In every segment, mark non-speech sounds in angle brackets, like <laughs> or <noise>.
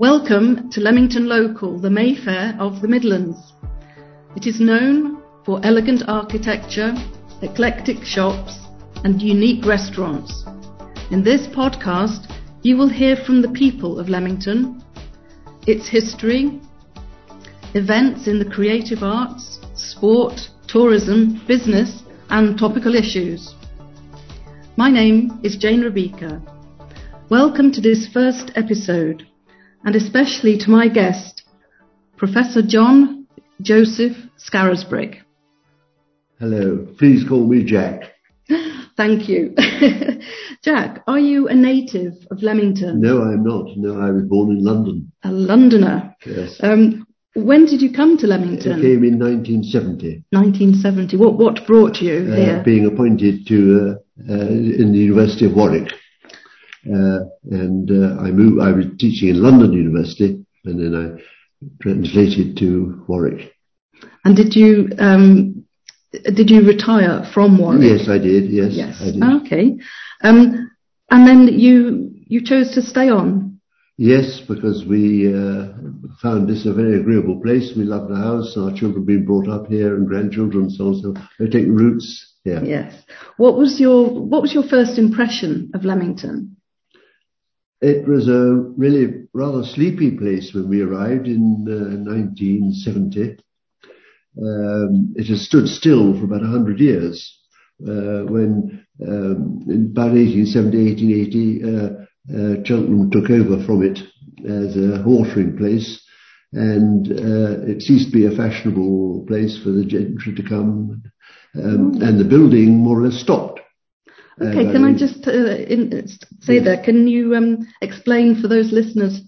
Welcome to Leamington Local, the Mayfair of the Midlands. It is known for elegant architecture, eclectic shops, and unique restaurants. In this podcast, you will hear from the people of Leamington, its history, events in the creative arts, sport, tourism, business, and topical issues. My name is Jane Rebecca. Welcome to this first episode, and especially to my guest, Professor John Joseph Scarisbrick. Hello, please call me Jack. <laughs> Thank you. <laughs> Jack, are you a native of Leamington? No, I'm not. No, I was born in London. A Londoner. Yes. Um, when did you come to Leamington? I came in 1970, 1970. What what brought you uh, here? being appointed to uh, uh, in the University of Warwick, and uh, I moved. I was teaching in London University, and then I translated to Warwick. And did you um, did you retire from Warwick? Yes, I did. Yes, Yes. I did. Okay. Um, and then you you chose to stay on. Yes, because we uh, found this a very agreeable place. We loved the house. Our children being brought up here, and grandchildren, so on. So we're taking roots here. Yes. What was your what was your first impression of Leamington? It was a really rather sleepy place when we arrived in uh, 1970. Um, it has stood still for about 100 years. Uh, when um, in about 1870, 1880, uh, uh, Cheltenham took over from it as a watering place, and uh, it ceased to be a fashionable place for the gentry to come, um, and the building more or less stopped. Okay, Uh, can I just uh, in, say Yes. there? Can you um, explain for those listeners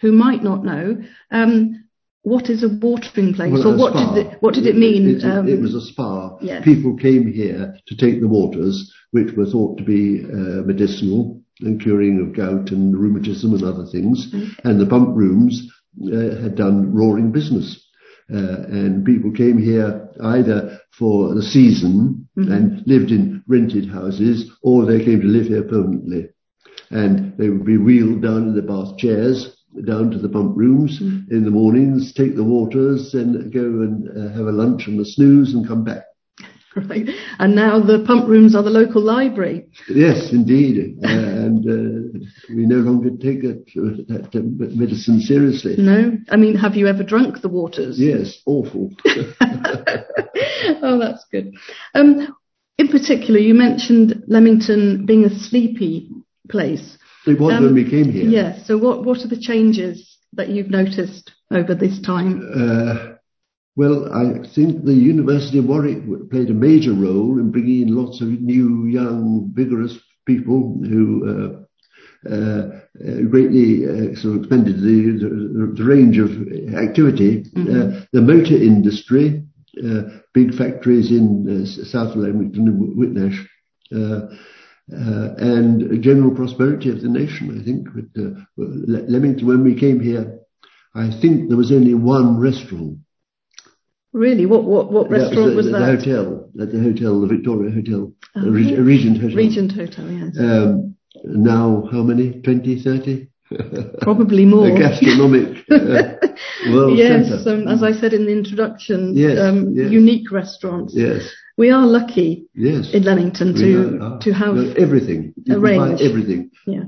who might not know um, what is a watering place, Well, or what spa. did it, what did it mean? It, it- um, it was a spa. yes. People came here to take the waters, which were thought to be uh, medicinal and curing of gout and rheumatism and other things. And the pump rooms uh, had done roaring business. Uh, and people came here either for the season and lived in rented houses, or they came to live here permanently. And they would be wheeled down in the bath chairs down to the pump rooms in the mornings, take the waters, then go and uh, have a lunch and a snooze and come back. Right. And now the pump rooms are the local library. Yes, indeed, uh, and uh, we no longer take that, that uh, medicine seriously. No, I mean, have you ever drunk the waters? Yes, awful. <laughs> <laughs> oh, that's good. Um, in particular, you mentioned Leamington being a sleepy place. it was Um, when we came here. Yes. So, what what are the changes that you've noticed over this time? Uh, well, I think the University of Warwick played a major role in bringing in lots of new, young, vigorous people who uh, uh, uh, greatly uh, sort of expanded the, the, the range of activity. Uh, the motor industry, uh, big factories in uh, South Leamington and Whitnash. Uh, uh, and general prosperity of the nation, I think. But, uh, Leamington, when we came here, I think there was only one restaurant. Really, what what what restaurant the, was the, that? The hotel, at the hotel, the Victoria Hotel, Oh. Regent Hotel. Regent Hotel, yes. Um, now, how many? 20, 30? Probably more. A gastronomic <laughs> uh, world yes, um, as I said in the introduction, Yes, um, yes. unique restaurants. Yes, We are lucky yes. in Leamington to are- to have no, everything. You a range. everything. yeah.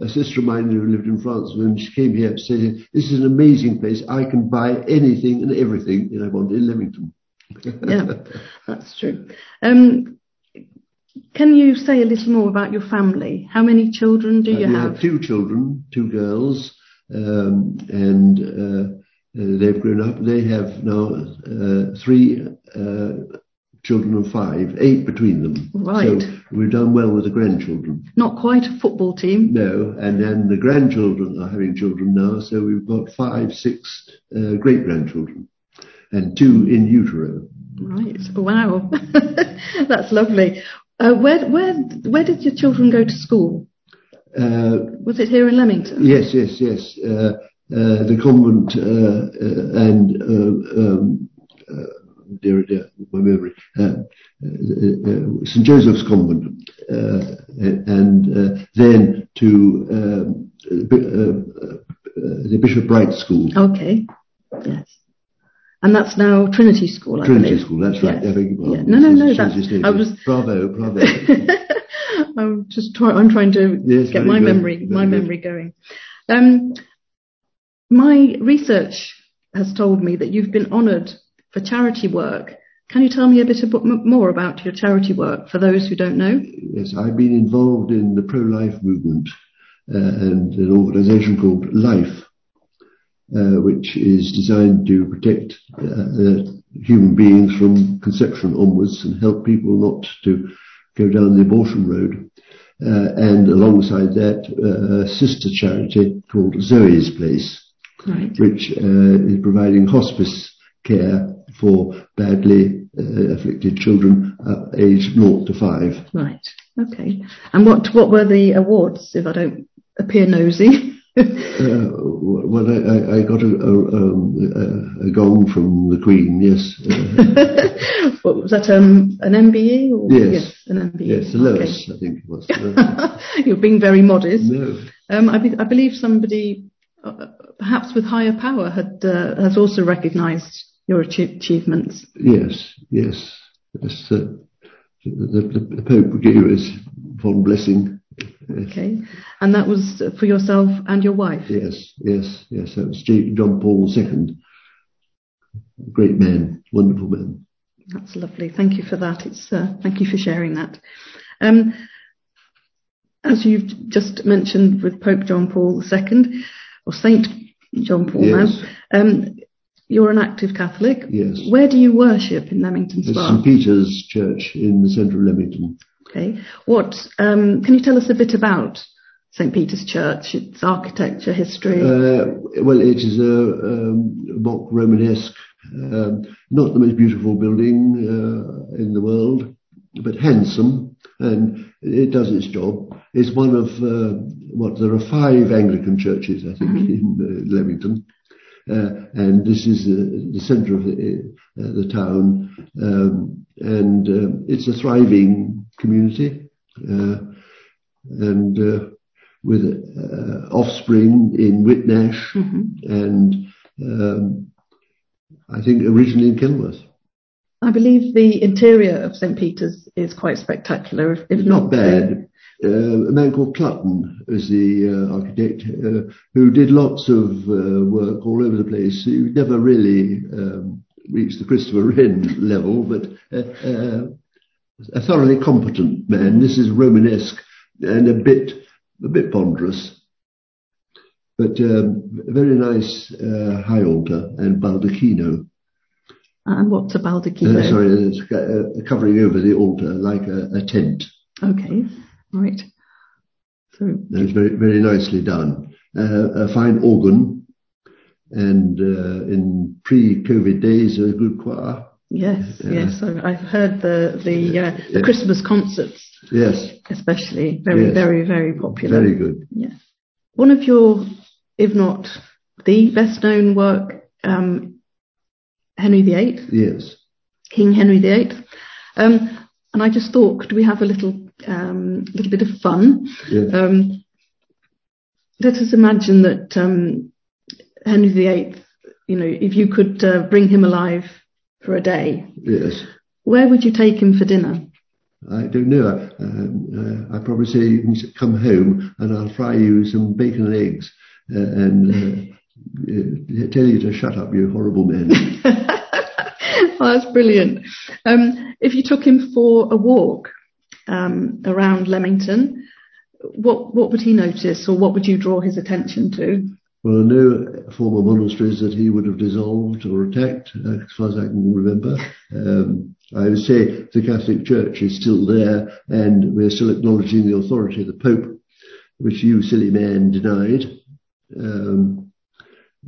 A sister of mine who lived in France when she came here said, "This is an amazing place. I can buy anything and everything that I want in Leamington." yeah, <laughs> that's true. Um, can you say a little more about your family? How many children do Uh, you we have? have two children, two girls, um, and uh, uh, they've grown up. They have now uh, three uh, children of five, eight between them. Right. So we've done well with the grandchildren. Not quite a football team. No, and then the grandchildren are having children now. So we've got five, six uh, great grandchildren, and two in utero. Right. Wow. <laughs> That's lovely. Uh, where where where did your children go to school? Uh, Was it here in Leamington? Yes, yes, yes. Uh, uh, the convent uh, uh, and um, uh, dear, dear, my memory, uh, uh, uh, St Joseph's Convent, uh, and uh, then to um, uh, uh, uh, the Bishop Bright School. Okay. Yes. And that's now Trinity School, I Trinity believe. School, that's right. Yes. I beg your Yeah. No, no, no. That's, I was bravo, bravo. <laughs> I'm just trying. I'm trying to Yes, get my good, memory, very my good. memory going. Um, my research has told me that you've been honoured for charity work. Can you tell me a bit more about your charity work for those who don't know? Yes, I've been involved in the pro-life movement uh, and an organisation called Life, which is designed to protect uh, uh, human beings from conception onwards and help people not to go down the abortion road. Uh, and alongside that, uh, a sister charity called Zoe's Place, Right. which uh, is providing hospice care for badly uh, afflicted children uh, aged 0 to 5. Right. Okay. And what what were the awards? If I don't appear nosy. <laughs> Uh, well, I, I- got a, a, um, a, a gong from the Queen, yes. Uh, <laughs> what was that? Um, an MBE? Or? Yes. an MBE. yes, the Okay. I think it was. <laughs> You're being very modest. no, Um, I, be, I believe somebody, uh, perhaps with higher power, had uh, has also recognised your achie- achievements. yes, yes. yes uh, the, the, the Pope gave us one blessing. Yes, Okay, and that was for yourself and your wife. yes, yes. yes. That was John Paul II. Great man, wonderful man. That's lovely. Thank you for that. It's uh, thank you for sharing that. Um, as you've just mentioned with Pope John Paul II, or Saint John Paul Yes. now, um, you're an active Catholic. Yes. Where do you worship in Leamington Spa? St. Peter's Church in the centre of Leamington. Okay. What um, can you tell us a bit about St Peter's Church, its architecture, history? Uh, well, it is a um, mock Romanesque, um, not the most beautiful building uh, in the world, but handsome, and it does its job. It's one of uh, what there are five Anglican churches, I think, in uh, Leamington. Uh, and this is uh, the centre of the, uh, the town, um, and um it's a thriving community, uh, and uh, with uh, offspring in Whitnash Mhm. and um, I think originally in Kenilworth. I believe the interior of St Peter's is quite spectacular, if, if Not not bad. Uh, a man called Clutton was the uh, architect uh, who did lots of uh, work all over the place. He never really um, reached the Christopher Wren <laughs> level, but uh, uh, a thoroughly competent man. This is Romanesque and a bit a bit ponderous, but um, very nice uh, high altar and baldacchino. And what's a baldacchino? Sorry, it's covering over the altar like a, a tent. Okay, right. So That was very, very nicely done. Uh, a fine organ, and uh, in pre-COVID days, a good choir. yes, Yeah. yes, I- I've heard the the, uh, the Yeah. Christmas concerts, Yes, especially very, Yes. very, very popular. very good. Yes. One of your, if not the best known work, um, Henry VIII, Yes, King Henry VIII. Um, and I just thought, could we have a little, um, little bit of fun? yes, Um, let us imagine that um, Henry VIII, you know, if you could uh, bring him alive for a day, yes. where would you take him for dinner? I don't know. I, um, uh, I'd probably say you can come home and I'll fry you some bacon and eggs uh, and uh, uh, tell you to shut up, you horrible man. oh, <laughs> that's brilliant. Um, if you took him for a walk um, around Leamington, what what would he notice, or what would you draw his attention to? Well, know former monasteries that he would have dissolved or attacked, uh, as far as I can remember. Um, I would say the Catholic Church is still there, and we're still acknowledging the authority of the Pope, which you, silly man, denied. Um,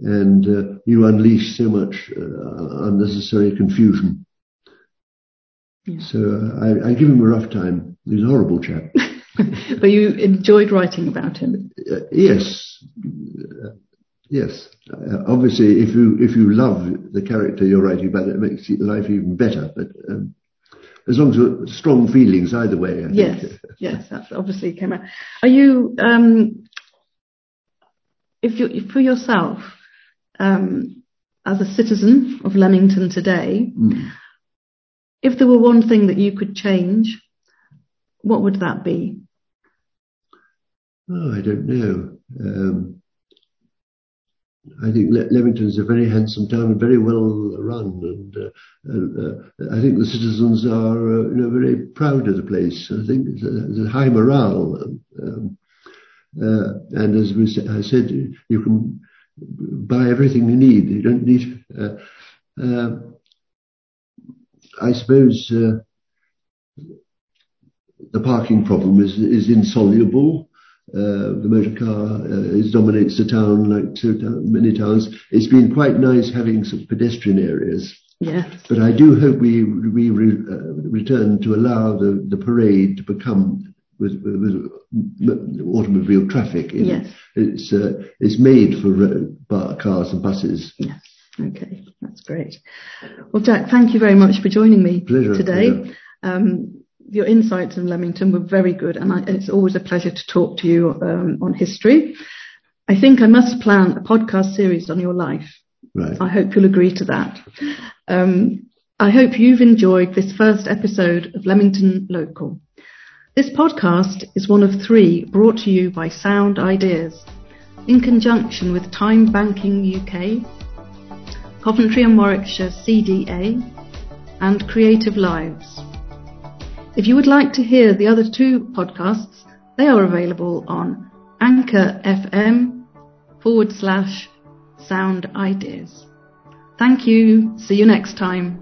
and uh, you unleashed so much uh, unnecessary confusion. Yeah. So uh, I, I give him a rough time. He's a horrible chap. <laughs> but you enjoyed writing about him. Uh, yes, Uh, yes. Uh, obviously, if you if you love the character you're writing about, it makes life even better. But um, as long as strong feelings either way, I Yes, think. yes, that obviously came out. Are you? Um, if you for yourself, um, as a citizen of Leamington today, mm. If there were one thing that you could change, what would that be? Oh, I don't know. Um, I think Le- is a very handsome town and very well run, and, uh, and uh, I think the citizens are, uh, you know, very proud of the place. I think there's a, high morale, um, uh, and as we, I said, you can buy everything you need. You don't need. Uh, uh, I suppose the parking problem is is insoluble. Uh, the motor car uh, is, dominates the town like so many towns. It's been quite nice having some pedestrian areas. Yes. But I do hope we we re, uh, return to allow the, the parade to become with, with, with automobile traffic. yes. It's uh, it's made for cars and buses. Yes. Okay, that's great. Well, Jack, thank you very much for joining me pleasure, today. Pleasure. Um, your insights in Leamington were very good, and, I, and it's always a pleasure to talk to you um, on history. I think I must plan a podcast series on your life. Right. I hope you'll agree to that. Um, I hope you've enjoyed this first episode of Leamington Local. This podcast is one of three brought to you by Sound Ideas in conjunction with Time Banking UK, Coventry and Warwickshire CDA, and Creative Lives. If you would like to hear the other two podcasts, they are available on Anchor FM forward slash sound ideas. Thank you. See you next time.